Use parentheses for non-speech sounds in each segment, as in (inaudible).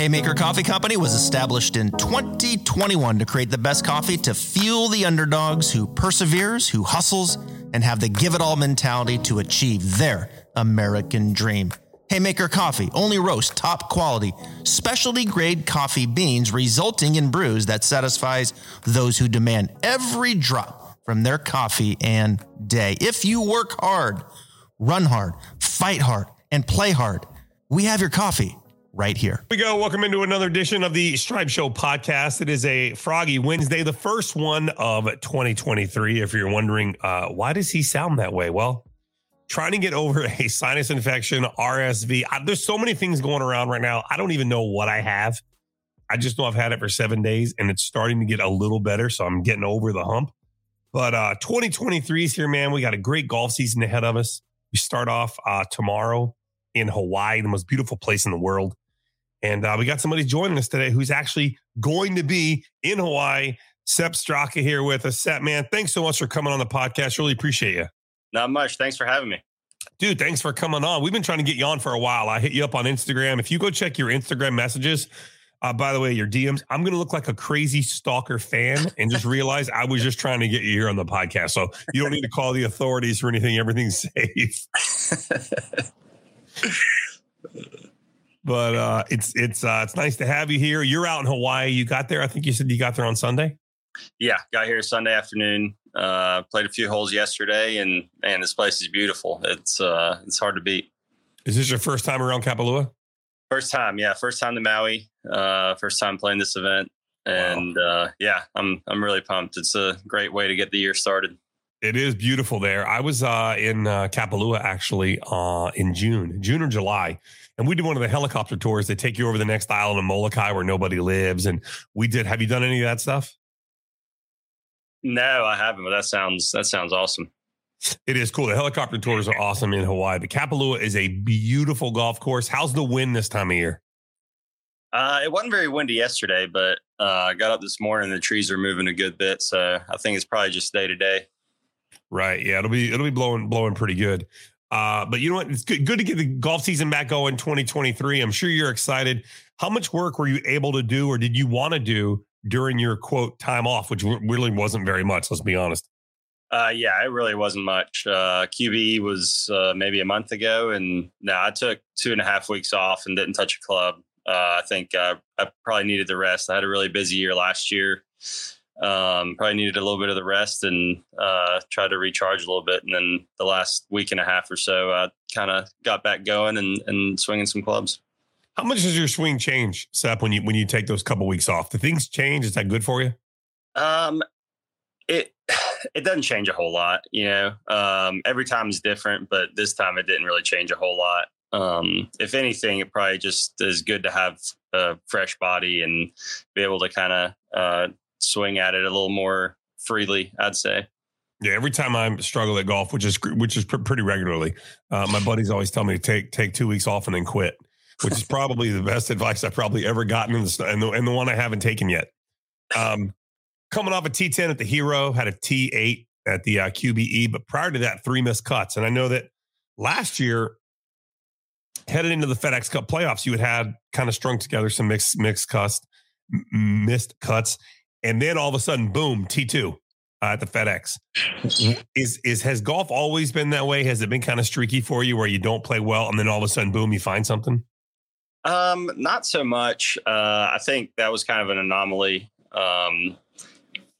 Haymaker Coffee Company was established in 2021 to create the best coffee to fuel the underdogs who perseveres, who hustles, and have the give it all mentality to achieve their American dream. Haymaker Coffee only roast top quality, specialty grade coffee beans, resulting in brews that satisfies those who demand every drop from their coffee and day. If you work hard, run hard, fight hard, and play hard, we have your coffee right here. We go. Welcome into another edition of the Stripe Show podcast. It is a Froggy Wednesday, the first one of 2023. If you're wondering, uh, why does he sound that way? Well, trying to get over (laughs) a sinus infection, RSV. I, there's so many things going around right now. I don't even know what I have. I just know I've had it for seven days and it's starting to get a little better. So I'm getting over the hump. But uh, 2023 is here, man. We got a great golf season ahead of us. We start off uh, tomorrow in Hawaii, the most beautiful place in the world. And uh, we got somebody joining us today who's actually going to be in Hawaii. Sepp Straka here with us. Sepp, man, thanks so much for coming on the podcast. Really appreciate you. Not much. Thanks for having me. Dude, thanks for coming on. We've been trying to get you on for a while. I hit you up on Instagram. If you go check your Instagram messages, uh, by the way, your DMs, I'm going to look like a crazy stalker fan and just (laughs) realize I was just trying to get you here on the podcast. So you don't need to call the authorities or anything. Everything's safe. (laughs) but uh, it's it's uh, it's nice to have you here. You're out in Hawaii. You got there. I think you said you got there on Sunday. Yeah, got here Sunday afternoon. Uh, played a few holes yesterday, and man, this place is beautiful. It's uh, it's hard to beat. Is this your first time around Kapalua? First time, yeah, first time to Maui. Uh, first time playing this event, and wow. uh, yeah, I'm I'm really pumped. It's a great way to get the year started. It is beautiful there. I was uh, in uh, Kapalua actually uh, in June, June or July, and we did one of the helicopter tours. They take you over the next island of Molokai where nobody lives, and we did. Have you done any of that stuff? No, I haven't. But that sounds that sounds awesome. It is cool. The helicopter tours are awesome in Hawaii. The Kapalua is a beautiful golf course. How's the wind this time of year? Uh, it wasn't very windy yesterday, but uh, I got up this morning. The trees are moving a good bit, so I think it's probably just day to day. Right. Yeah. It'll be it'll be blowing blowing pretty good. Uh, but you know what? It's good, good to get the golf season back going 2023. I'm sure you're excited. How much work were you able to do or did you want to do during your quote time off, which really wasn't very much, let's be honest? Uh, yeah, it really wasn't much. Uh, QBE was uh, maybe a month ago, and no, I took two and a half weeks off and didn't touch a club. Uh, I think uh, I probably needed the rest. I had a really busy year last year. Um, probably needed a little bit of the rest and uh, tried to recharge a little bit. And then the last week and a half or so, I kind of got back going and, and swinging some clubs. How much does your swing change, Sepp, when you when you take those couple weeks off? Do things change? Is that good for you? Um, it (sighs) it doesn't change a whole lot. You know, um, every time is different, but this time it didn't really change a whole lot. Um, if anything, it probably just is good to have a fresh body and be able to kind of uh, swing at it a little more freely. I'd say. Yeah, every time I struggle at golf, which is which is pr- pretty regularly, uh, my buddies always tell me to take take two weeks off and then quit, which is probably the best (laughs) advice I've probably ever gotten in the and the, and the one I haven't taken yet. Um, coming off a T10 at the Hero, had a T8 at the uh, QBE, but prior to that, three missed cuts. And I know that last year, headed into the FedEx Cup playoffs, you had had kind of strung together some mixed mixed cuts, missed cuts, and then all of a sudden, boom, T two uh, at the FedEx. Is is has golf always been that way? Has it been kind of streaky for you, where you don't play well, and then all of a sudden, boom, you find something? Um, not so much. Uh, I think that was kind of an anomaly. Um,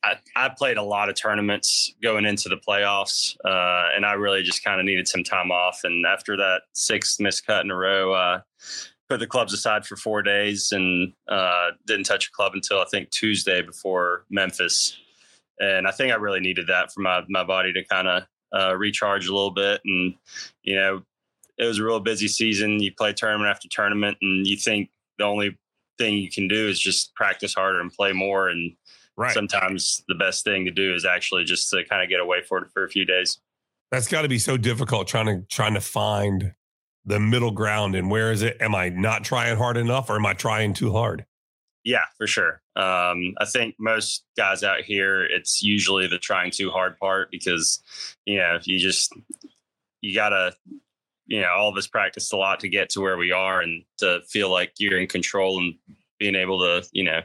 I, I played a lot of tournaments going into the playoffs, uh, and I really just kind of needed some time off. And after that sixth missed cut in a row, uh, put the clubs aside for four days and uh, didn't touch a club until I think Tuesday before Memphis. And I think I really needed that for my my body to kind of uh, recharge a little bit. And you know, it was a real busy season. You play tournament after tournament, and you think the only thing you can do is just practice harder and play more. And right. sometimes the best thing to do is actually just to kind of get away for it for a few days. That's got to be so difficult trying to trying to find the middle ground and where is it? Am I not trying hard enough or am I trying too hard? Yeah, for sure. Um, I think most guys out here, it's usually the trying too hard part because, you know, you just, you gotta, you know, all of us practiced a lot to get to where we are and to feel like you're in control and being able to, you know,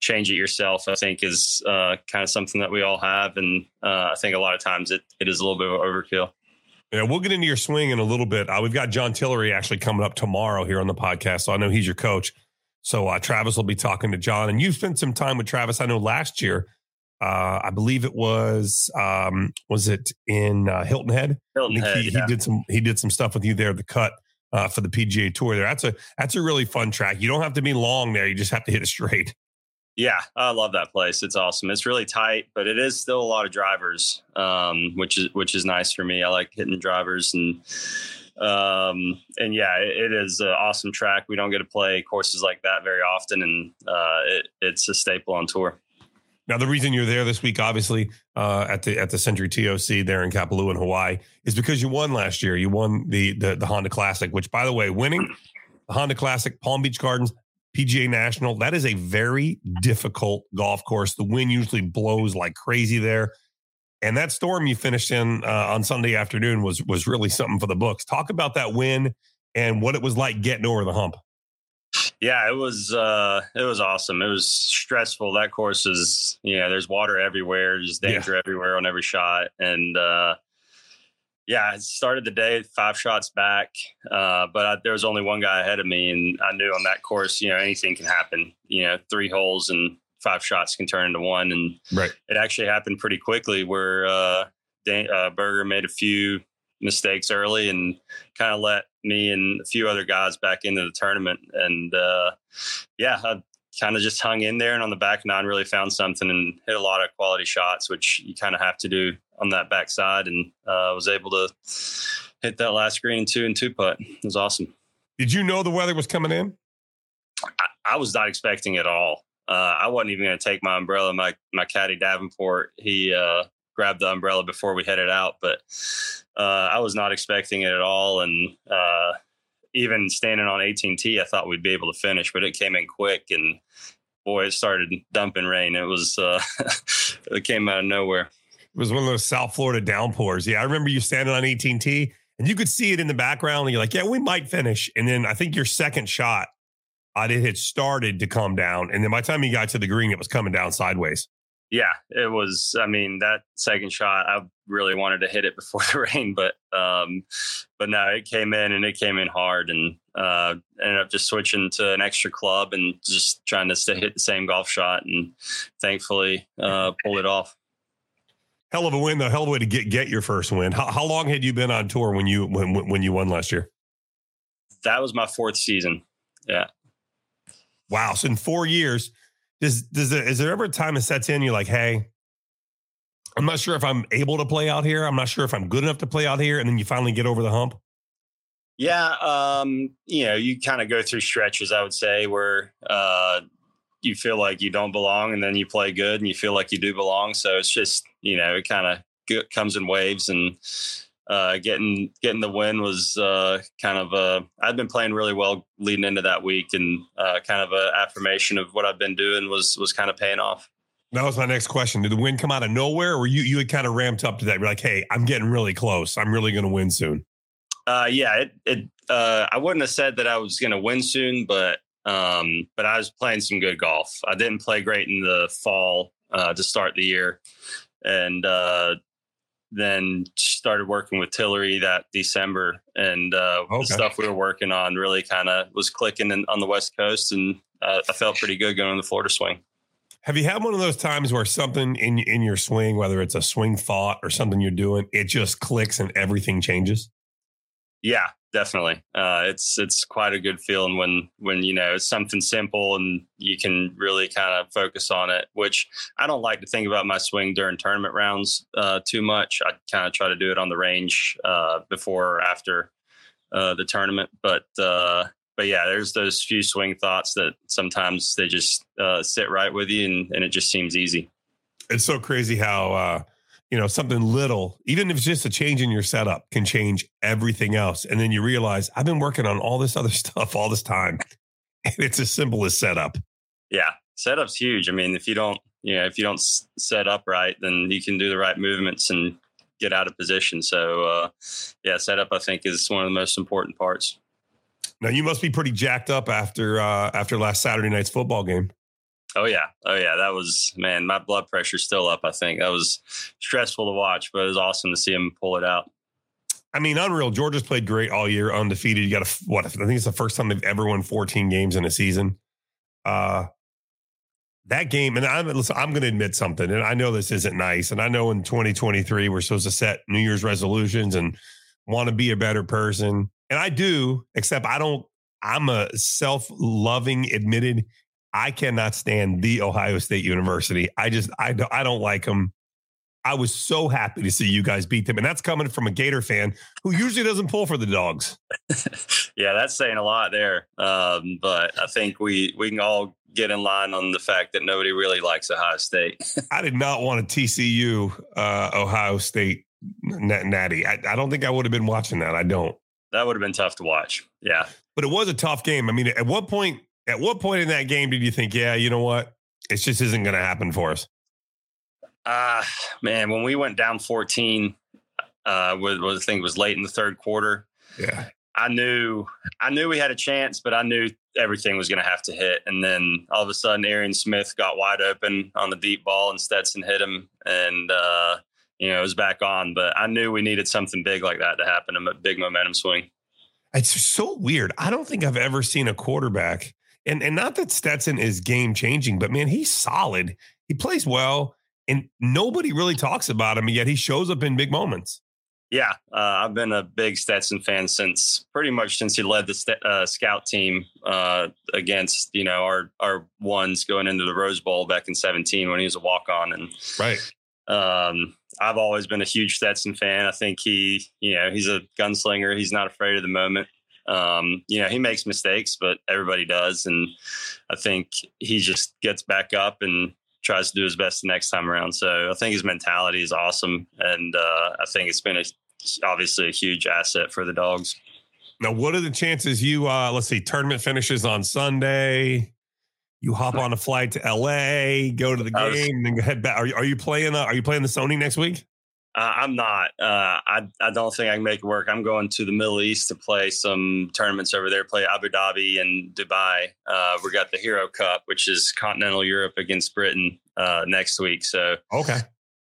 change it yourself, I think is uh, kind of something that we all have. And uh, I think a lot of times it, it is a little bit of overkill. Yeah, we'll get into your swing in a little bit. Uh, we've got John Tillery actually coming up tomorrow here on the podcast. So I know he's your coach. So uh, Travis will be talking to John, and you spent some time with Travis. I know last year, uh, I believe it was um, was it in uh, Hilton Head? Hilton Head. He, yeah. he, did some he did some stuff with you there. The cut uh, for the PGA Tour there. That's a that's a really fun track. You don't have to be long there. You just have to hit it straight. Yeah, I love that place. It's awesome. It's really tight, but it is still a lot of drivers, um, which is which is nice for me. I like hitting drivers and um, and yeah, it, it is an awesome track. We don't get to play courses like that very often, and uh, it, it's a staple on tour. Now, the reason you're there this week, obviously, uh, at the at the Sentry TOC there in Kapalua in Hawaii, is because you won last year. You won the the, the Honda Classic, which, by the way, winning the Honda Classic, Palm Beach Gardens, PGA National, that is a very difficult golf course. The wind usually blows like crazy there. And that storm you finished in uh, on Sunday afternoon was was really something for the books. Talk about that win and what it was like getting over the hump. Yeah, it was uh, it was awesome. It was stressful. That course is you know there's water everywhere, there's danger yeah. everywhere on every shot, and uh, yeah, I started the day five shots back, uh, but I, there was only one guy ahead of me, and I knew on that course, you know, anything can happen. You know, three holes and five shots can turn into one, and right. it actually happened pretty quickly. Where uh, Dan, uh, Berger made a few mistakes early and kind of let me and a few other guys back into the tournament, and uh, yeah, I kind of just hung in there, and on the back nine really found something and hit a lot of quality shots, which you kind of have to do on that backside, and uh, was able to hit that last green two and two putt. It was awesome. Did you know the weather was coming in? I, I was not expecting it at all. Uh, I wasn't even going to take my umbrella. My my caddy Davenport, he uh, grabbed the umbrella before we headed out, but uh, I was not expecting it at all. And uh, even standing on 18T, I thought we'd be able to finish, but it came in quick, and boy, it started dumping rain. It was uh, (laughs) it came out of nowhere. It was one of those South Florida downpours. Yeah, I remember you standing on 18T, and you could see it in the background, and you're like, "Yeah, we might finish." And then I think your second shot uh, it had started to come down. And then by the time you got to the green, it was coming down sideways. Yeah, it was. I mean, that second shot, I really wanted to hit it before (laughs) the rain, but um, but no, it came in and it came in hard, and uh, ended up just switching to an extra club and just trying to stay hit the same golf shot, and thankfully uh, (laughs) pulled it off. Hell of a win, though. Hell of a way to get get your first win. How, how long had you been on tour when you when when you won last year? That was my fourth season. Yeah. Wow. So in four years, does does there, is there ever a time it sets in? You're like, hey, I'm not sure if I'm able to play out here. I'm not sure if I'm good enough to play out here, and then you finally get over the hump. Yeah, um, you know, you kind of go through stretches. I would say where uh, you feel like you don't belong, and then you play good, and you feel like you do belong. So it's just you know, it kind of comes in waves, and uh, getting getting the win was uh, kind of a. I'd been playing really well leading into that week, and uh, kind of a affirmation of what I've been doing was was kind of paying off. That was my next question. Did the win come out of nowhere, or you you had kind of ramped up to that? You're like, hey, I'm getting really close. I'm really going to win soon. Uh, yeah, it. it uh, I wouldn't have said that I was going to win soon, but um, but I was playing some good golf. I didn't play great in the fall uh, to start the year, and uh, then started working with Tillery that December, and uh, okay. the stuff we were working on really kind of was clicking in, on the West Coast, and uh, I felt pretty good going to the Florida swing. Have you had one of those times where something in in your swing, whether it's a swing thought or something you're doing, it just clicks and everything changes? Yeah, definitely. Uh, it's it's quite a good feeling when when you know it's something simple and you can really kind of focus on it. Which I don't like to think about my swing during tournament rounds uh, too much. I kind of try to do it on the range uh, before or after uh, the tournament. But uh, but yeah, there's those few swing thoughts that sometimes they just uh, sit right with you, and, and it just seems easy. It's so crazy how you know, something little, even if it's just a change in your setup, can change everything else. And then you realize I've been working on all this other (laughs) stuff all this time. And it's as simple as setup. Yeah. Setup's huge. I mean, if you don't, you know, if you don't set up right, then you can do the right movements and get out of position. So, uh, yeah, setup I think is one of the most important parts. Now you must be pretty jacked up after uh, after last Saturday night's football game. Oh yeah, oh yeah. That was man. My blood pressure's still up. I think that was stressful to watch, but it was awesome to see him pull it out. I mean, unreal. Georgia's played great all year, undefeated. You got a what? I think it's the first time they've ever won 14 games in a season. Uh, that game, and I'm listen, I'm going to admit something, and I know this isn't nice, and I know in 2023 we're supposed to set New Year's resolutions and want to be a better person, and I do, except I don't. I'm a self-loving, admitted. I cannot stand the Ohio State University. I just I don't I don't like them. I was so happy to see you guys beat them, and that's coming from a Gator fan who usually doesn't pull for the dogs. (laughs) yeah, that's saying a lot there. Um, but I think we we can all get in line on the fact that nobody really likes Ohio State. (laughs) I did not want a TCU uh, Ohio State natty. I, I don't think I would have been watching that. I don't. That would have been tough to watch. Yeah, but it was a tough game. I mean, at what point? At what point in that game did you think, yeah, you know what, it just isn't going to happen for us? Uh man, when we went down 14, uh, was, was I think it was late in the third quarter. Yeah. I knew I knew we had a chance, but I knew everything was going to have to hit. And then all of a sudden, Arian Smith got wide open on the deep ball, and Stetson hit him, and uh, you know it was back on. But I knew we needed something big like that to happen, a big momentum swing. It's so weird. I don't think I've ever seen a quarterback, and and not that Stetson is game changing, but man, he's solid. He plays well and nobody really talks about him yet he shows up in big moments. Yeah uh, i've been a big stetson fan since pretty much since he led the st- uh, scout team uh, against you know our our ones going into the rose bowl back in 17 when he was a walk-on and right. um, i've always been a huge stetson fan. I think he you know he's a gunslinger. He's not afraid of the moment um, you know, he makes mistakes, but everybody does. And I think he just gets back up and tries to do his best the next time around. So I think his mentality is awesome, and uh, I think it's been a, obviously a huge asset for the dogs. Now, what are the chances you? Uh, let's see, tournament finishes on Sunday. You hop on a flight to LA, go to the game, was, then head back. Are you, are you playing? Uh, are you playing the Sony next week? Uh, I'm not. Uh, I I don't think I can make it work. I'm going to the Middle East to play some tournaments over there. Play Abu Dhabi and Dubai. Uh, we got the Hero Cup, which is continental Europe against Britain uh, next week. So okay,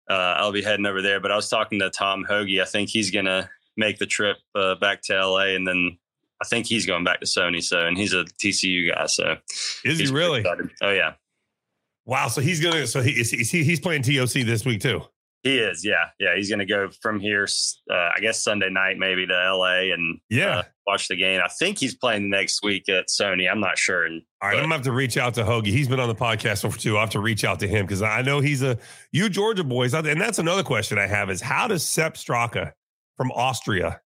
uh, I'll be heading over there. But I was talking to Tom Hoge. I think he's gonna make the trip uh, back to LA, and then I think he's going back to Sony. So and he's a TCU guy. So is he really? Oh yeah. Wow. So he's gonna. So he is he, he's playing TOC this week too. He is, yeah, yeah. He's going to go from here, uh, I guess Sunday night maybe to LA and yeah, uh, watch the game. I think he's playing next week at Sony. I'm not sure. And, All right, but, I'm gonna have to reach out to Hoagie. He's been on the podcast before too. I have to reach out to him because I know he's a you Georgia boys, and that's another question I have: is how does Sepp Straka from Austria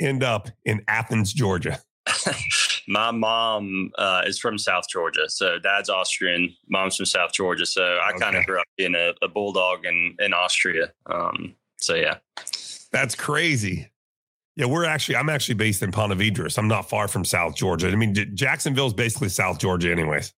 end up in Athens, Georgia? (laughs) my mom uh, is from South Georgia, so dad's Austrian, mom's from South Georgia. So I okay. kind of grew up being a, a bulldog in in Austria. Um, so yeah, that's crazy. Yeah, we're actually I'm actually based in Ponte. I'm not far from South Georgia. I mean, Jacksonville's basically South Georgia, anyways.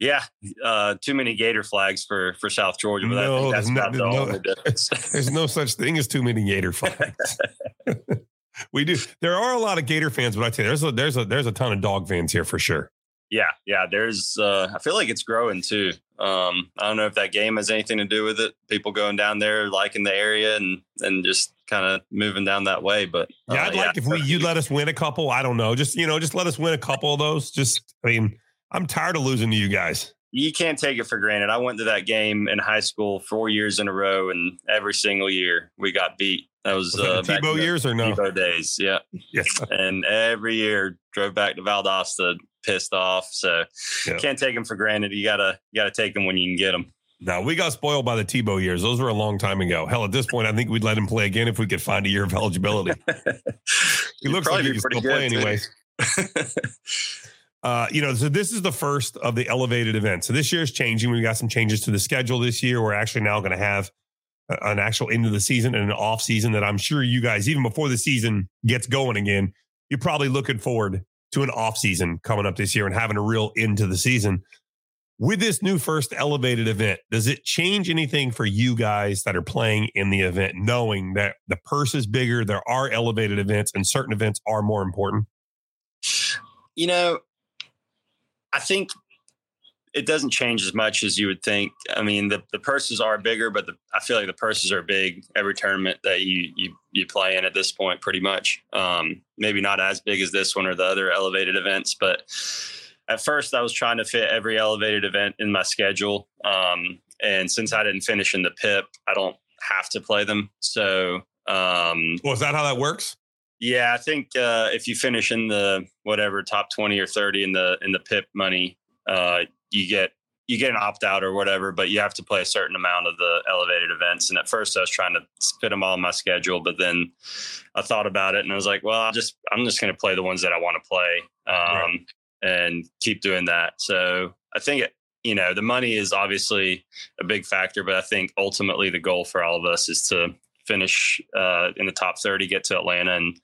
Yeah, uh, too many Gator flags for for South Georgia, but no, that's no, the no, (laughs) there's no such thing as too many Gator (laughs) flags. (laughs) we do. There are a lot of Gator fans, but I tell you, there's a there's a there's a ton of dog fans here for sure. Yeah, yeah. There's. Uh, I feel like it's growing too. Um, I don't know if that game has anything to do with it. People going down there, liking the area, and and just kind of moving down that way. But uh, yeah, I'd like if we you let us win a couple. I don't know. Just you know, just let us win a couple of those. Just I mean, I'm tired of losing to you guys you can't take it for granted. I went to that game in high school four years in a row, and every single year we got beat. That was, was uh, Tebow years or no? Tebow days, yeah. (laughs) yeah. And every year drove back to Valdosta pissed off. So yeah. can't take them for granted. You gotta you gotta take them when you can get them. Now we got spoiled by the Tebow years. Those were a long time ago. Hell, at this point, I think we'd let him play again if we could find a year of eligibility. (laughs) he looks like he can still play anyways. (laughs) Uh, you know, so this is the first of the elevated events. So this year is changing. We've got some changes to the schedule this year. We're actually now going to have an actual end of the season and an off season that I'm sure you guys, even before the season gets going again, you're probably looking forward to an off season coming up this year and having a real end to the season. with this new first elevated event, does it change anything for you guys that are playing in the event, knowing that the purse is bigger, there are elevated events, and certain events are more important? You know, I think it doesn't change as much as you would think. I mean, the, the purses are bigger, but the, I feel like the purses are big every tournament that you you you play in at this point, pretty much. Um, maybe not as big as this one or the other elevated events, but at first I was trying to fit every elevated event in my schedule. Um, and since I didn't finish in the PIP, I don't have to play them. So, um, well, is that how that works? Yeah, I think uh, if you finish in the whatever top twenty or thirty in the in the PIP money, uh, you get you get an opt out or whatever, but you have to play a certain amount of the elevated events. And at first, I was trying to fit them all in my schedule, but then I thought about it and I was like, well, I just I'm just going to play the ones that I want to play um, right. and keep doing that. So I think it, you know the money is obviously a big factor, but I think ultimately the goal for all of us is to finish uh, in the top 30, get to Atlanta, and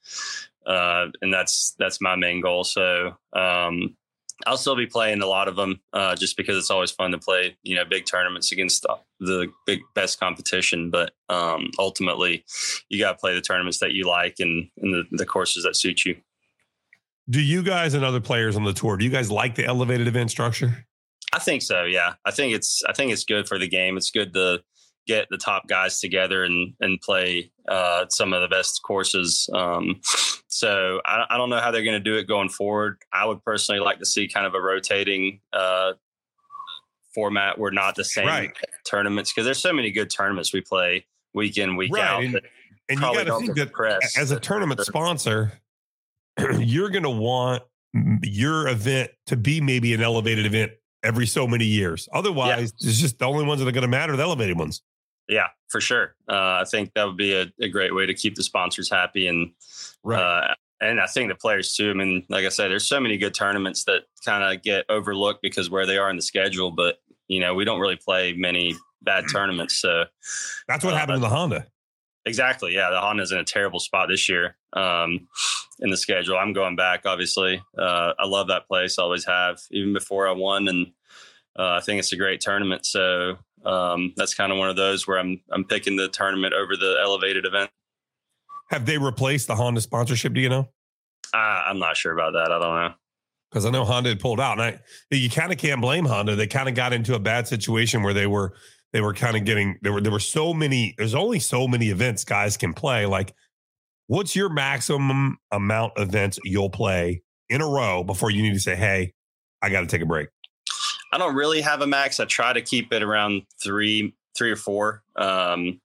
uh, and that's that's my main goal. So um, I'll still be playing a lot of them uh, just because it's always fun to play, you know, big tournaments against the big best competition. But um, ultimately, you got to play the tournaments that you like and, and the, the courses that suit you. Do you guys and other players on the tour, do you guys like the elevated event structure? I think so. Yeah, I think it's I think it's good for the game. It's good to get the top guys together and and play uh, some of the best courses. Um, so I, I, don't know how they're going to do it going forward. I would personally like to see kind of a rotating uh, format where not the same right. tournaments because there's so many good tournaments we play week in week right. out. And, and you got to think that as a tournament (laughs) sponsor, (clears throat) you're going to want your event to be maybe an elevated event every so many years. Otherwise, yeah. it's just the only ones that are going to matter, the elevated ones. Yeah, for sure. Uh, I think that would be a, a, great way to keep the sponsors happy and right. Uh, and I think the players too. I mean, like I said, there's so many good tournaments that kind of get overlooked because where they are in the schedule, but you know, we don't really play many bad (clears throat) tournaments. So that's what uh, happened to the Honda. Exactly. Yeah. The Honda's in a terrible spot this year um, in the schedule. I'm going back, obviously. Uh, I love that place. always have, even before I won. And uh, I think it's a great tournament. So um, that's kind of one of those where I'm I'm picking the tournament over the elevated event. Have they replaced the Honda sponsorship? Do you know? Uh, I'm not sure about that. I don't know. Because I know Honda had pulled out, and I you kind of can't blame Honda. They kind of got into a bad situation where they were they were kind of getting there were there were so many. There's only so many events guys can play. Like, what's your maximum amount of events you'll play in a row before you need to say, "Hey, I got to take a break"? I don't really have a max. I try to keep it around three, three or four. Um,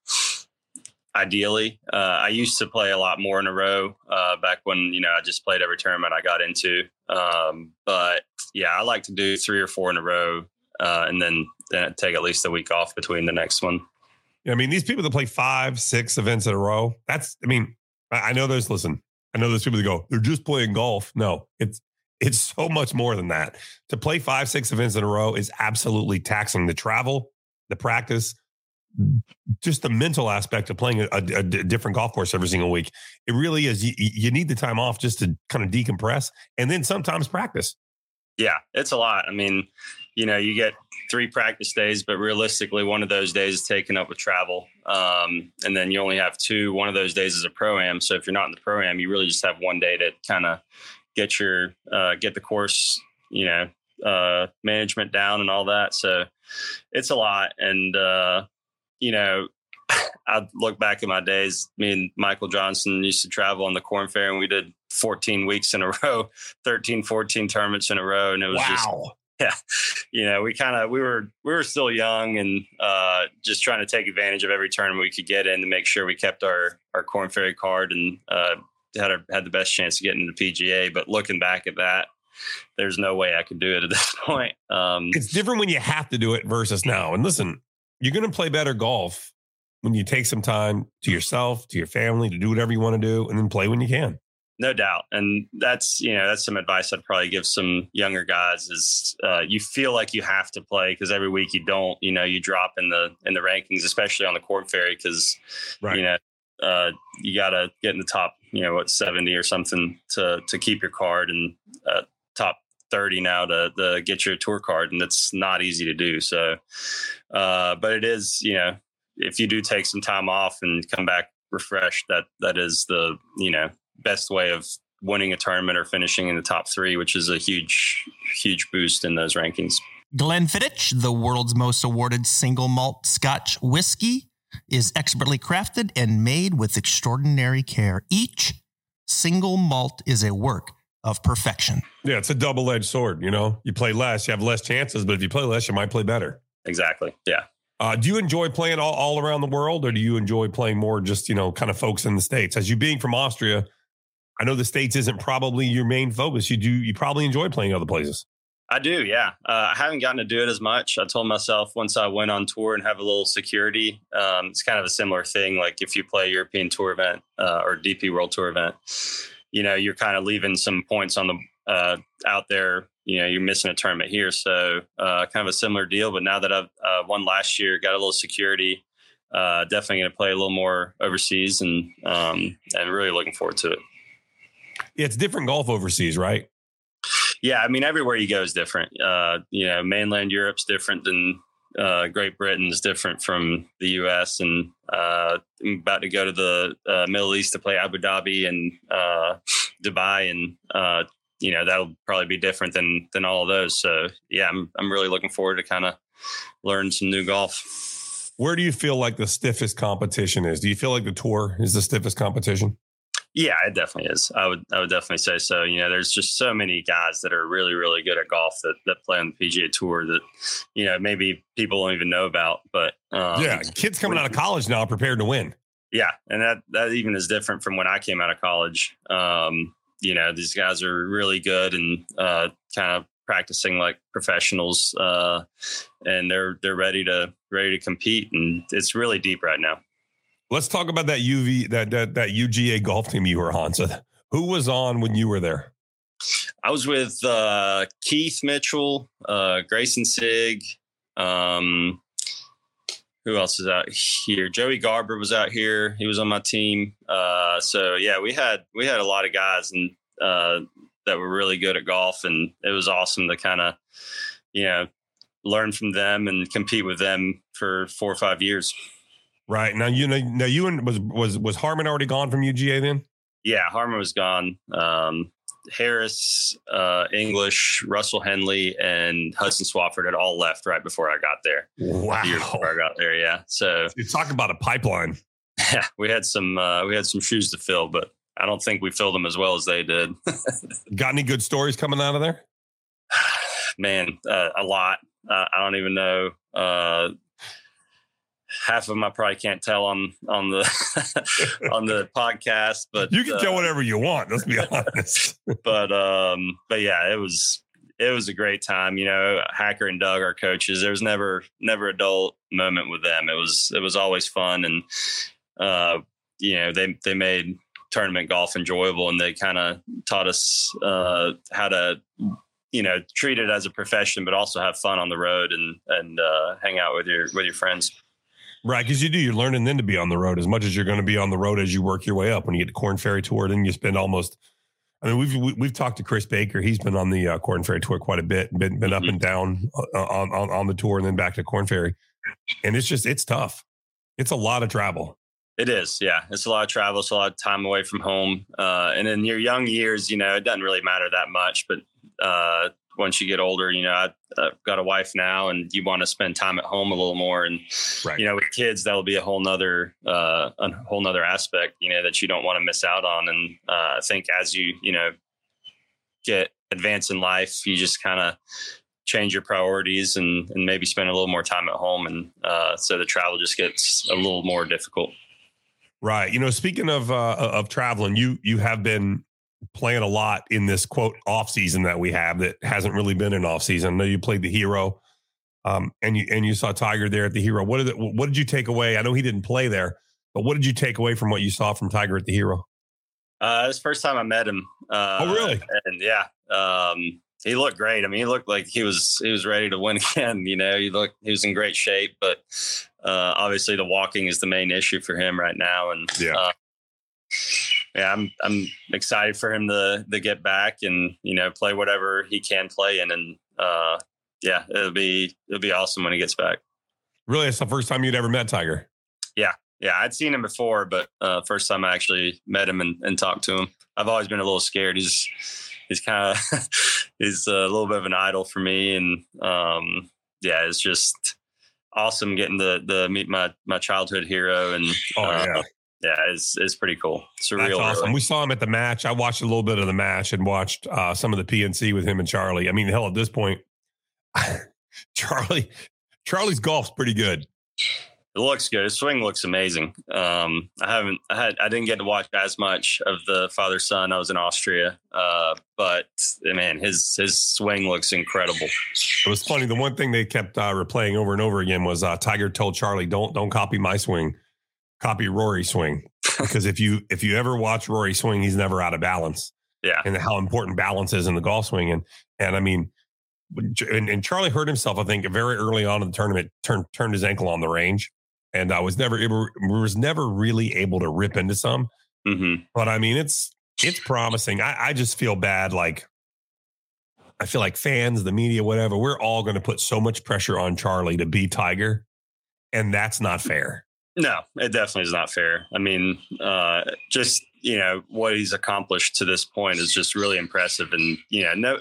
ideally, uh, I used to play a lot more in a row uh, back when you know I just played every tournament I got into. Um, but yeah, I like to do three or four in a row, uh, and then then take at least a week off between the next one. Yeah, I mean, these people that play five, six events in a row. That's, I mean, I know there's listen. I know there's people that go, they're just playing golf. No, it's it's so much more than that. To play five, six events in a row is absolutely taxing the travel, the practice, just the mental aspect of playing a, a, a different golf course every single week. It really is. You, you need the time off just to kind of decompress and then sometimes practice. Yeah, it's a lot. I mean, you know, you get three practice days, but realistically, one of those days is taken up with travel. Um, and then you only have two. One of those days is a pro am. So if you're not in the pro am, you really just have one day to kind of get your uh, get the course you know uh, management down and all that. So it's a lot. And uh, you know (laughs) i look back at my days me and michael johnson used to travel on the Korn Ferry, and we did 14 weeks in a (laughs) row 13 14 tournaments in a row. And it was wow. just (laughs) yeah. You know we kind of we were we were still young and uh, just trying to take advantage of every tournament we could get in to make sure we kept our our Korn Ferry card and uh, had a, had the best chance to get into the PGA. But looking back at that, there's no way I could do it at (laughs) this point. Um, it's different when you have to do it versus now. And listen, you're going to play better golf when you take some time to yourself, to your family, to do whatever you want to do, and then play when you can. No doubt, and that's you know that's some advice I'd probably give some younger guys is uh, you feel like you have to play because every week you don't, you know, you drop in the in the rankings, especially on the Korn Ferry because right. you know uh, you got to get in the top, you know, what 70 or something to to keep your card and uh, top 30 now to, to get your tour card, and it's not easy to do. So, uh, but it is, you know, if you do take some time off and come back refreshed, that that is the you know best way of winning a tournament or finishing in the top three, which is a huge, huge boost in those rankings. Glenfiddich, the world's most awarded single malt Scotch whiskey, is expertly crafted and made with extraordinary care. Each single malt is a work of perfection. Yeah, it's a double edged sword. You know, you play less, you have less chances, but if you play less, you might play better. Exactly. Yeah. Uh, do you enjoy playing all, all around the world or do you enjoy playing more just, you know, kind of folks in the States? As you being from Austria, I know the States isn't probably your main focus. You do, you probably enjoy playing other places. I do, yeah. Uh, I haven't gotten to do it as much. I told myself once I went on tour and have a little security, um, it's kind of a similar thing. Like if you play a European Tour event uh, or DP World Tour event, you know, you're kind of leaving some points on the uh, out there. You know, you're missing a tournament here, so uh, kind of a similar deal. But now that I've uh, won last year, got a little security, uh, definitely going to play a little more overseas, and um, and really looking forward to it. Yeah, it's different golf overseas, right? Yeah, I mean, everywhere you go is different. Uh, you know, mainland Europe's different than uh, Great Britain's different from the U.S. and uh, I'm about to go to the uh, Middle East to play Abu Dhabi and uh, Dubai, and uh, you know that'll probably be different than than all of those. So yeah, I'm I'm really looking forward to kind of learn some new golf. Where do you feel like the stiffest competition is? Do you feel like the tour is the stiffest competition? Yeah, it definitely is. I would I would definitely say so. You know, there's just so many guys that are really really good at golf that that play on the PGA Tour that you know maybe people don't even know about. But um, yeah, kids coming out of college now are prepared to win. Yeah, and that that even is different from when I came out of college. Um, you know, these guys are really good and uh, kind of practicing like professionals, uh, and they're they're ready to ready to compete, and it's really deep right now. Let's talk about that UV that that that UGA golf team you were on. So, who was on when you were there? I was with uh, Keith Mitchell, uh, Greyson Sigg. Um, who else is out here? Joey Garber was out here. He was on my team. Uh, so yeah, we had we had a lot of guys and uh, that were really good at golf, and it was awesome to kind of you know learn from them and compete with them for four or five years. Right now, you know, now you and was was was Harman already gone from UGA then? Yeah, Harman was gone. Um, Harris, uh, English, Russell Henley, and Hudson Swafford had all left right before I got there. Wow, the before I got there, yeah. So you talk about a pipeline. Yeah, (laughs) we had some uh, we had some shoes to fill, but I don't think we filled them as well as they did. (laughs) got any good stories coming out of there? (sighs) Man, uh, a lot. Uh, I don't even know uh, half of them I probably can't tell on on the (laughs) on the (laughs) podcast, but you can uh, tell whatever you want. Let's be (laughs) honest. but um, but yeah, it was it was a great time. You know, Hacker and Doug, our coaches. There was never never a dull moment with them. It was it was always fun, and uh, you know they they made tournament golf enjoyable, and they kind of taught us uh, how to you know treat it as a profession, but also have fun on the road and and uh, hang out with your with your friends. Right, because you do. You're learning then to be on the road as much as you're going to be on the road as you work your way up. When you get to Korn Ferry Tour, then you spend almost. I mean, we've we've talked to Chris Baker. He's been on the uh, Korn Ferry Tour quite a bit. Been been up mm-hmm. and down uh, on, on on the tour, and then back to Korn Ferry. And it's just it's tough. It's a lot of travel. It is, yeah. It's a lot of travel. It's a lot of time away from home. Uh, and in your young years, you know, it doesn't really matter that much. But uh, once you get older, you know, I, have got a wife now and you want to spend time at home a little more. And, right. you know, with kids, that'll be a whole nother, uh, a whole nother aspect, you know, that you don't want to miss out on. And uh, I think as you, you know, get advance in life, you just kind of change your priorities and, and maybe spend a little more time at home. And uh, so the travel just gets a little more difficult. Right. You know, speaking of, uh, of traveling, you, you have been playing a lot in this quote off season that we have that hasn't really been an off season. I know you played the hero, um, and you and you saw Tiger there at the hero. What did it, what did you take away? I know he didn't play there, but what did you take away from what you saw from Tiger at the hero? Uh, it's the first time I met him. Uh, oh, really? And yeah, um, he looked great. I mean, he looked like he was he was ready to win (laughs) again. You know, he looked he was in great shape, but uh, obviously the walking is the main issue for him right now. And yeah. Uh, yeah, I'm I'm excited for him to to get back and you know play whatever he can play in, and uh, yeah, it'll be it'll be awesome when he gets back. Really, it's the first time you'd ever met Tiger. Yeah, yeah, I'd seen him before, but uh, first time I actually met him and, and talked to him. I've always been a little scared. He's he's kind of (laughs) he's a little bit of an idol for me, and um, yeah, it's just awesome getting to, to meet my my childhood hero and Oh uh, yeah, it's it's pretty cool. Surreal. that's awesome. really. We saw him at the match. I watched a little bit of the match and watched uh, some of the PNC with him and Charlie. I mean, hell, at this point, (laughs) Charlie Charlie's golf's pretty good. It looks good. His swing looks amazing. Um, I haven't, I had, I didn't get to watch as much of the father son. I was in Austria, uh, but man, his his swing looks incredible. It was funny. The one thing they kept uh, replaying over and over again was uh, Tiger told Charlie, "Don't don't copy my swing, copy Rory swing." Because if you if you ever watch Rory swing, he's never out of balance. Yeah. and how important balance is in the golf swing. And and I mean, and, and Charlie hurt himself. I think very early on in the tournament, turned turned his ankle on the range, and I was never able was never really able to rip into some. hmm But I mean, it's it's promising. I, I just feel bad. Like I feel like fans, the media, whatever, we're all going to put so much pressure on Charlie to be Tiger, and that's not fair. No, it definitely is not fair. I mean, uh, just you know what he's accomplished to this point is just really impressive, and you know, no,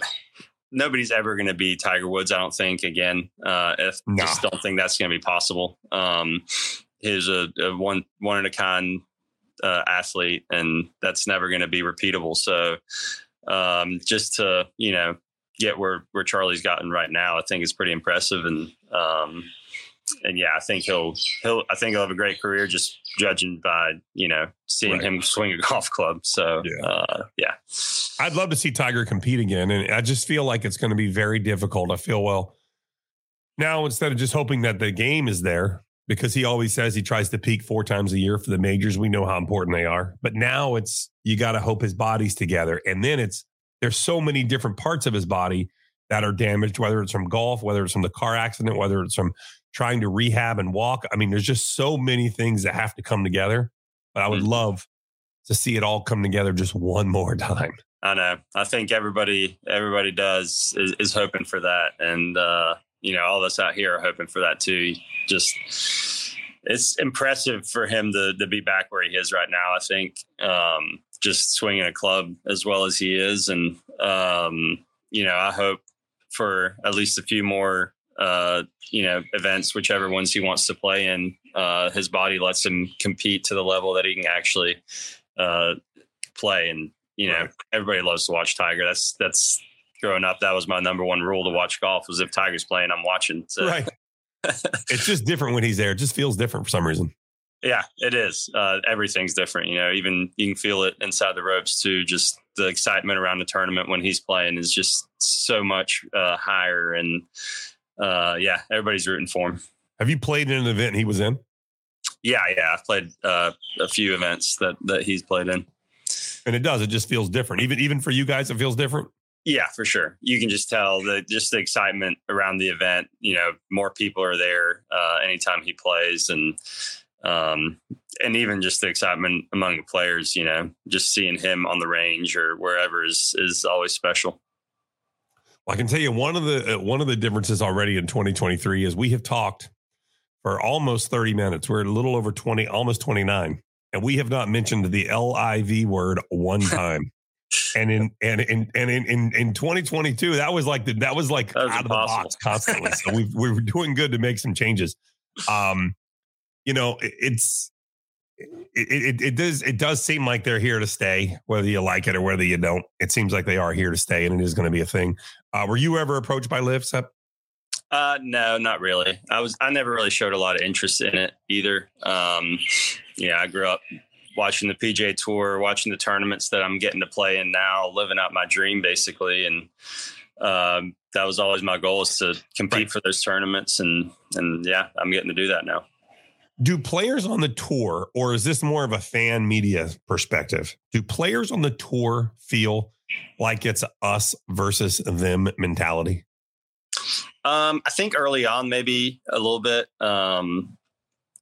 nobody's ever going to be Tiger Woods. I don't think again. Uh, if No. just don't think that's going to be possible. Um, he's a, a one one in a kind uh, athlete, and that's never going to be repeatable. So, um, just to you know get where where Charlie's gotten right now, I think is pretty impressive, and um, and yeah, I think he'll he'll I think he'll have a great career just judging by you know seeing Right. him swing a golf club. So Yeah. uh, yeah, I'd love to see Tiger compete again, and I just feel like it's going to be very difficult. I feel well now instead of just hoping that the game is there because he always says he tries to peak four times a year for the majors. We know how important they are, but now it's you got to hope his body's together, and then it's there's so many different parts of his body that are damaged, whether it's from golf, whether it's from the car accident, whether it's from trying to rehab and walk. I mean, there's just so many things that have to come together. But I would Mhm. love to see it all come together just one more (laughs) time. I know. I think everybody everybody does is, is hoping for that, and uh, you know all of us out here are hoping for that too. Just it's impressive for him to to be back where he is right now. I think um, just swinging a club as well as he is, and um, you know I hope for at least a few more uh, you know events, whichever ones he wants to play in. Uh, his body lets him compete to the level that he can actually uh, play, and you know Right. everybody loves to watch Tiger. That's that's growing up. That was my number one rule to watch golf was if Tiger's playing, I'm watching. So, Right. (laughs) it's just different when he's there. It just feels different for some reason. Yeah, it is. Uh, everything's different. You know, even you can feel it inside the ropes too. Just the excitement around the tournament when he's playing is just so much uh, higher. And uh, yeah, everybody's rooting for him. Have you played in an event he was in? Yeah, yeah. I've played uh, a few events that that he's played in. And it does. It just feels different. Even even for you guys, it feels different. Yeah, for sure. You can just tell that just the excitement around the event. You know, more people are there uh, anytime he plays, and um, and even just the excitement among the players. You know, just seeing him on the range or wherever is is always special. Well, I can tell you one of the uh, one of the differences already in 2023 is we have talked for almost 30 minutes. We're a little over 20, almost 29, and we have not mentioned the LIV word one (laughs) time. and in and in and in, in in 2022, that was like the, that was like That was out of the box constantly. so (laughs) we we were doing good to make some changes. Um, you know, it, it's it, it it does it does seem like they're here to stay, whether you like it or whether you don't. It seems like they are here to stay, and it is going to be a thing. Uh, were you ever approached by Liv, Sepp? Uh, no, not really. I was I never really showed a lot of interest in it either. Um, yeah, I grew up watching the PGA Tour, watching the tournaments that I'm getting to play in now, living out my dream basically, and um, that was always my goal is to compete Right. for those tournaments, and and yeah, I'm getting to do that now. Do players on the tour, or is this more of a fan media perspective? Do players on the tour feel like it's us versus them mentality? Um, I think early on, maybe a little bit. Um,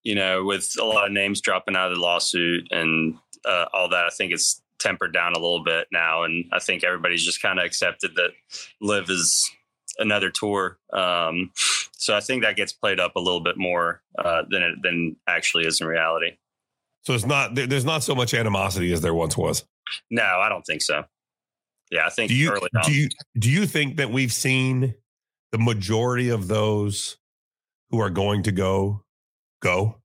you know, with a lot of names dropping out of the lawsuit, and uh, all that, I think it's tempered down a little bit now, and I think everybody's just kind of accepted that LIV is another tour. Um, so I think that gets played up a little bit more uh, than it than actually is in reality. So it's not there's not so much animosity as there once was. No, I don't think so. Yeah, I think Do you early on. do you do you think that we've seen the majority of those who are going to go go?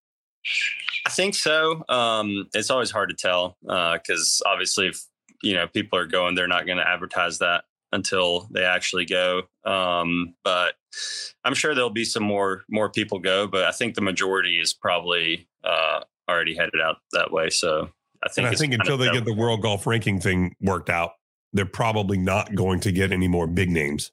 I think so. Um, it's always hard to tell because obviously, if you know people are going, they're not going to advertise that until they actually go. Um, but I'm sure there'll be some more more people go. But I think the majority is probably uh, already headed out that way. So I think And I think until they get the world golf ranking thing worked out, they're probably not going to get any more big names.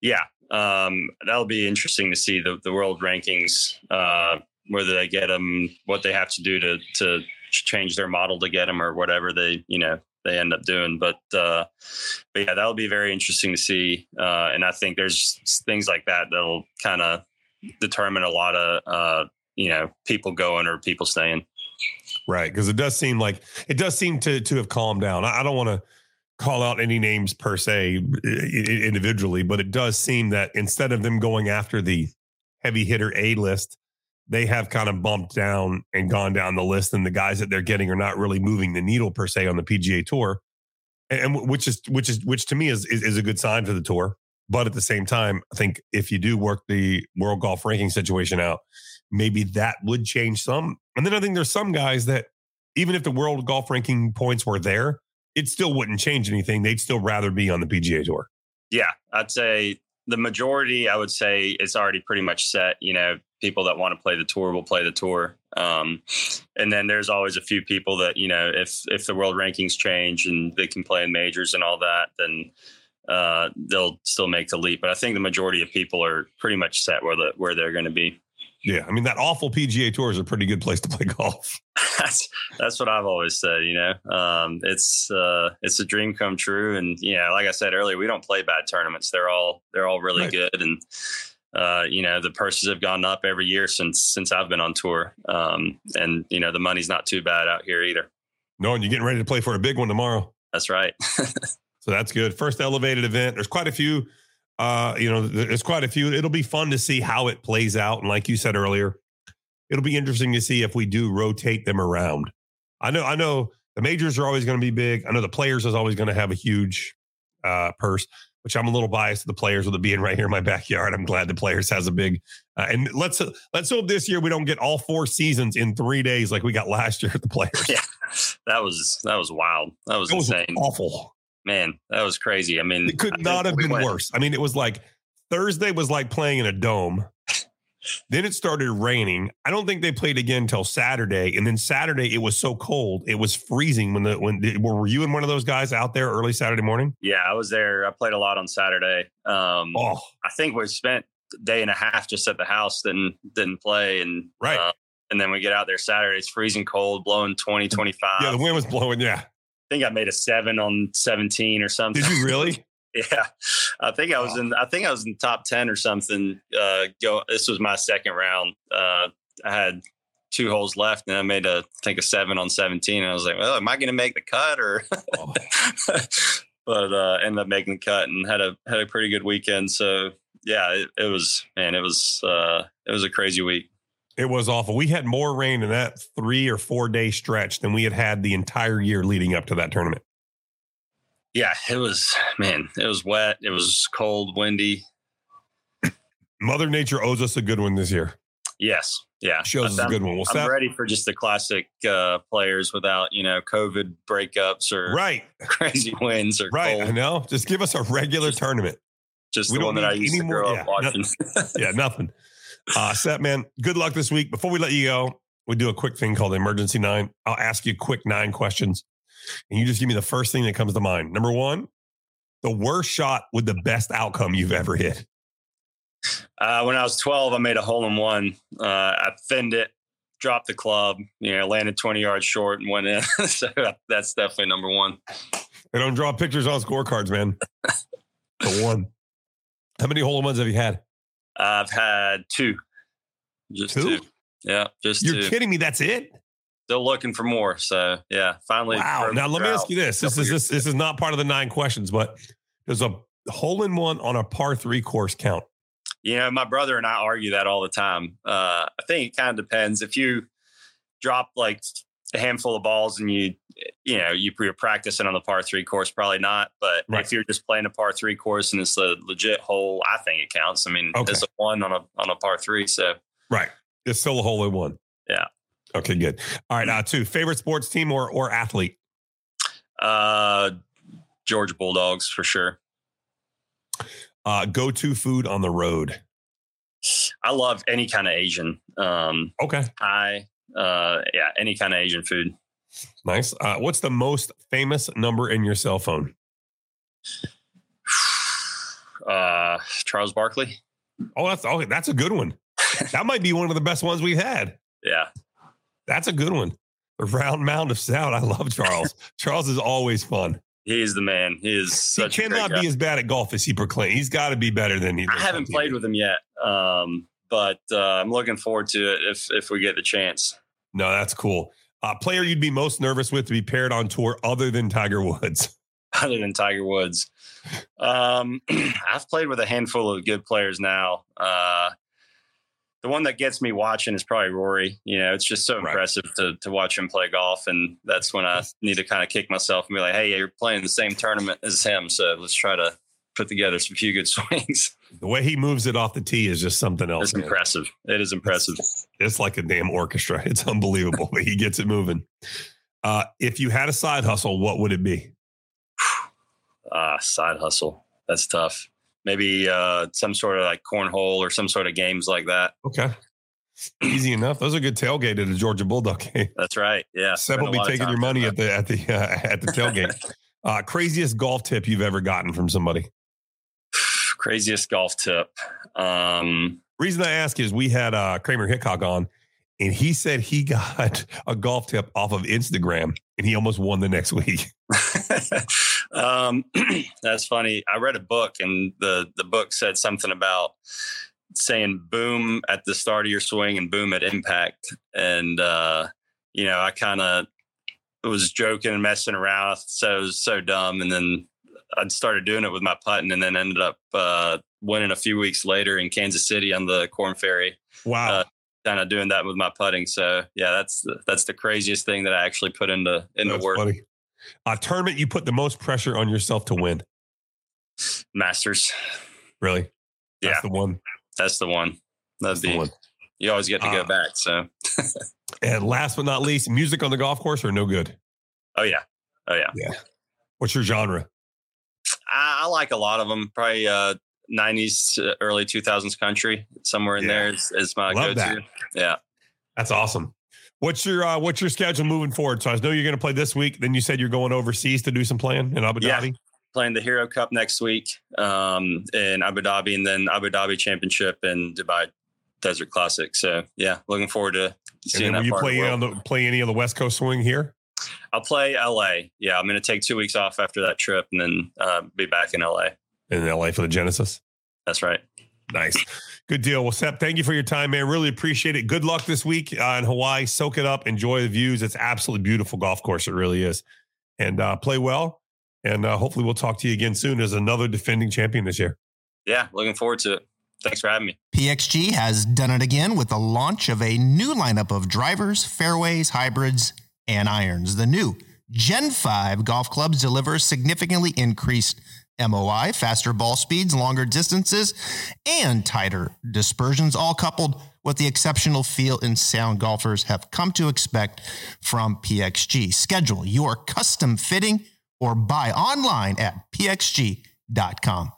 Yeah, um, that'll be interesting to see the the world rankings, uh, whether they get them, what they have to do to to change their model to get them, or whatever they you know they end up doing. But uh, but yeah, that'll be very interesting to see. Uh, and I think there's things like that that'll kind of determine a lot of uh, you know people going or people staying. Right. Because it does seem like it does seem to to have calmed down. I, I don't want to call out any names per se individually, but it does seem that instead of them going after the heavy hitter A list, they have kind of bumped down and gone down the list, and the guys that they're getting are not really moving the needle per se on the PGA Tour, and, and which is which is which to me is, is is a good sign for the tour. But at the same time, I think if you do work the world golf ranking situation out, maybe that would change some. And then I think there's some guys that even if the world golf ranking points were there, it still wouldn't change anything. They'd still rather be on the PGA Tour. Yeah, I'd say the majority, I would say it's already pretty much set. You know, people that want to play the tour will play the tour. Um, and then there's always a few people that, you know, if if the world rankings change and they can play in majors and all that, then uh, they'll still make the leap. But I think the majority of people are pretty much set where the where they're going to be. Yeah, I mean that awful PGA Tour is a pretty good place to play (laughs) golf. that's that's what I've always said. You know, um, it's uh, it's a dream come true, and you know, like I said earlier, we don't play bad tournaments. They're all they're all really Right. good, and uh, you know, the purses have gone up every year since since I've been on tour, um, and you know, the money's not too bad out here either. No, and you're getting ready to play for a big one tomorrow. That's right. (laughs) So that's good. First elevated event. There's quite a few. Uh, you know, there's quite a few. It'll be fun to see how it plays out. And like you said earlier, it'll be interesting to see if we do rotate them around. I know, I know the majors are always going to be big. I know the players is always going to have a huge uh, purse, which I'm a little biased to the players with it being right here in my backyard. I'm glad the players has a big. Uh, and let's let's hope this year we don't get all four seasons in three days like we got last year at the players. Yeah. that was that was wild. That was was insane, awful. man. That was crazy. I mean, It could not have been worse. I mean, it was like Thursday was like playing in a dome. Then it started raining. I don't think they played again until Saturday. And then Saturday it was so cold, it was freezing when the when were you and one of those guys out there early Saturday morning? Yeah, I was there. I played a lot on Saturday. Um, Oh, I think we spent a day and a half just at the house, didn't didn't play, and Right. uh, and then we get out there Saturday. It's freezing cold, blowing 20, 25. yeah, the wind was blowing. Yeah. I think I made a seven on seventeen or something. Did you really? (laughs) (laughs) yeah, I think I was in. I think I was in top ten or something. Uh, go. This was my second round. Uh, I had two holes left, and I made a I think a seven on seventeen. And I was like, well, am I going to make the cut or? Oh. (laughs) but uh, ended up making the cut and had a had a pretty good weekend. So yeah, it, it was man, it was uh, it was a crazy week. It was awful. We had more rain in that three or four day stretch than we had had the entire year leading up to that tournament. Yeah, it was man, it was wet, it was cold, windy. Mother Nature owes us a good one this year. Yes, yeah, Shows us a good one. We'll I'm ready for just the classic uh, players without you know COVID breakups or right, (laughs) crazy winds or right. I know. Just give us a regular tournament. Just we the don't one that I need used more- grow yeah, up watching. (laughs) yeah, nothing. Uh, Sepp, man, good luck this week. Before we let you go, we do a quick thing called Emergency Nine. I'll ask you quick nine questions, and you just give me the first thing that comes to mind. Number one, the worst shot with the best outcome you've ever hit. Uh, when I was 12, I made a hole in one. Uh, I thinned it, dropped the club, you know, landed 20 yards short and went in. (laughs) so that's definitely number one. They don't draw pictures on scorecards, man. the one. How many hole in ones have you had? I've had two. Just Two? two. Yeah, just You're two. kidding me. That's it. Still looking for more. So yeah, finally. Wow. Now let me ask you this. This is this, this is not part of the nine questions, but there's a hole in one on a par three course count? You know, my brother and I argue that all the time. Uh, I think it kind of depends. If you drop like a handful of balls and you, you know, you, you're practicing on the par three course, probably not. But right. if you're just playing a par three course and it's a legit hole, I think it counts. I mean, okay. it's a one on a on a par three. So right, it's still a hole in one. Yeah. Okay, good. All right, now two favorite sports team or or athlete. Uh, Georgia Bulldogs for sure. Uh, go to food on the road. I love any kind of Asian. Um, okay. Thai, uh, yeah, any kind of Asian food. Nice. Uh, what's the most famous number in your cell phone? (sighs) Uh, Charles Barkley. Oh, that's okay. That's a good one. that might be one of the best ones we've had. Yeah. That's a good one. The round mound of sound. I love Charles. (laughs) Charles is always fun. He's the man. He is. he cannot be as bad at golf as he proclaims. He's got to be better than he. I haven't played with him yet, um, but uh, I'm looking forward to it if if we get the chance. No, that's cool. Uh, player you'd be most nervous with to be paired on tour other than Tiger Woods. (laughs) Other than Tiger Woods, um, (clears throat) I've played with a handful of good players now. Uh, the one that gets me watching is probably Rory. You know, it's just so right. impressive to to watch him play golf, and that's when I need to kind of kick myself and be like, "Hey, you're playing the same tournament as him, so let's try to put together some few good (laughs) swings." The way he moves it off the tee is just something else. It's man. impressive. It is impressive. It's, it's, like a damn orchestra. It's unbelievable, but he gets it moving. Uh, if you had a side hustle, what would it be? (sighs) Ah, uh, side hustle. That's tough maybe uh, some sort of like cornhole or some sort of games like that. Okay. Easy enough. Those are good tailgate at a Georgia Bulldog (laughs) game. That's right. Yeah. Sepp will be taking your money at the at the (laughs) uh, at the tailgate. (laughs) uh, craziest golf tip you've ever gotten from somebody? (sighs) craziest golf tip. Um, Reason I ask is we had uh, Kramer Hickok on, and he said he got (laughs) a golf tip off of Instagram, and he almost won the next week. (laughs) um, (clears throat) that's funny. I read a book, and the the book said something about saying boom at the start of your swing and boom at impact. And uh, you know, I kind of was joking and messing around, so it was so dumb. And then I started doing it with my putting, and then ended up uh, winning a few weeks later in Kansas City on the Korn Ferry. Wow. Uh, kind of doing that with my putting. So yeah, that's the, that's the craziest thing that I actually put into into that's work. Funny. A tournament you put the most pressure on yourself to win. Masters. Really? That's yeah. the one. That's the one. That'd That's be. One. You always get to go uh, back. So. and last but not least, music on the golf course or no good? Oh yeah. Oh yeah. Yeah. What's your genre? I, I like a lot of them. Probably uh, 90s, early 2000s country. Somewhere in yeah. there is, is my Love go-to. That. Yeah. That's awesome. What's your uh, what's your schedule moving forward? So I know you're going to play this week. Then you said you're going overseas to do some playing in Abu Dhabi. Yeah, playing the Hero Cup next week um, in Abu Dhabi, and then Abu Dhabi Championship and Dubai Desert Classic. So yeah, looking forward to seeing that. Will you play on the play any of the West Coast swing here? I'll play LA. Yeah, I'm going to take two weeks off after that trip, and then uh, be back in LA. In LA for the Genesis. That's right. Nice. Good deal. Well, Sepp, thank you for your time, man. Really appreciate it. Good luck this week uh, in Hawaii. Soak it up. Enjoy the views. It's absolutely beautiful golf course. It really is. And uh, play well. And uh, hopefully we'll talk to you again soon as another defending champion this year. Yeah, looking forward to it. Thanks for having me. PXG has done it again with the launch of a new lineup of drivers, fairways, hybrids, and irons. The new Gen 5 golf clubs deliver significantly increased MOI, faster ball speeds, longer distances, and tighter dispersions, all coupled with the exceptional feel and sound golfers have come to expect from PXG. Schedule your custom fitting or buy online at pxg.com.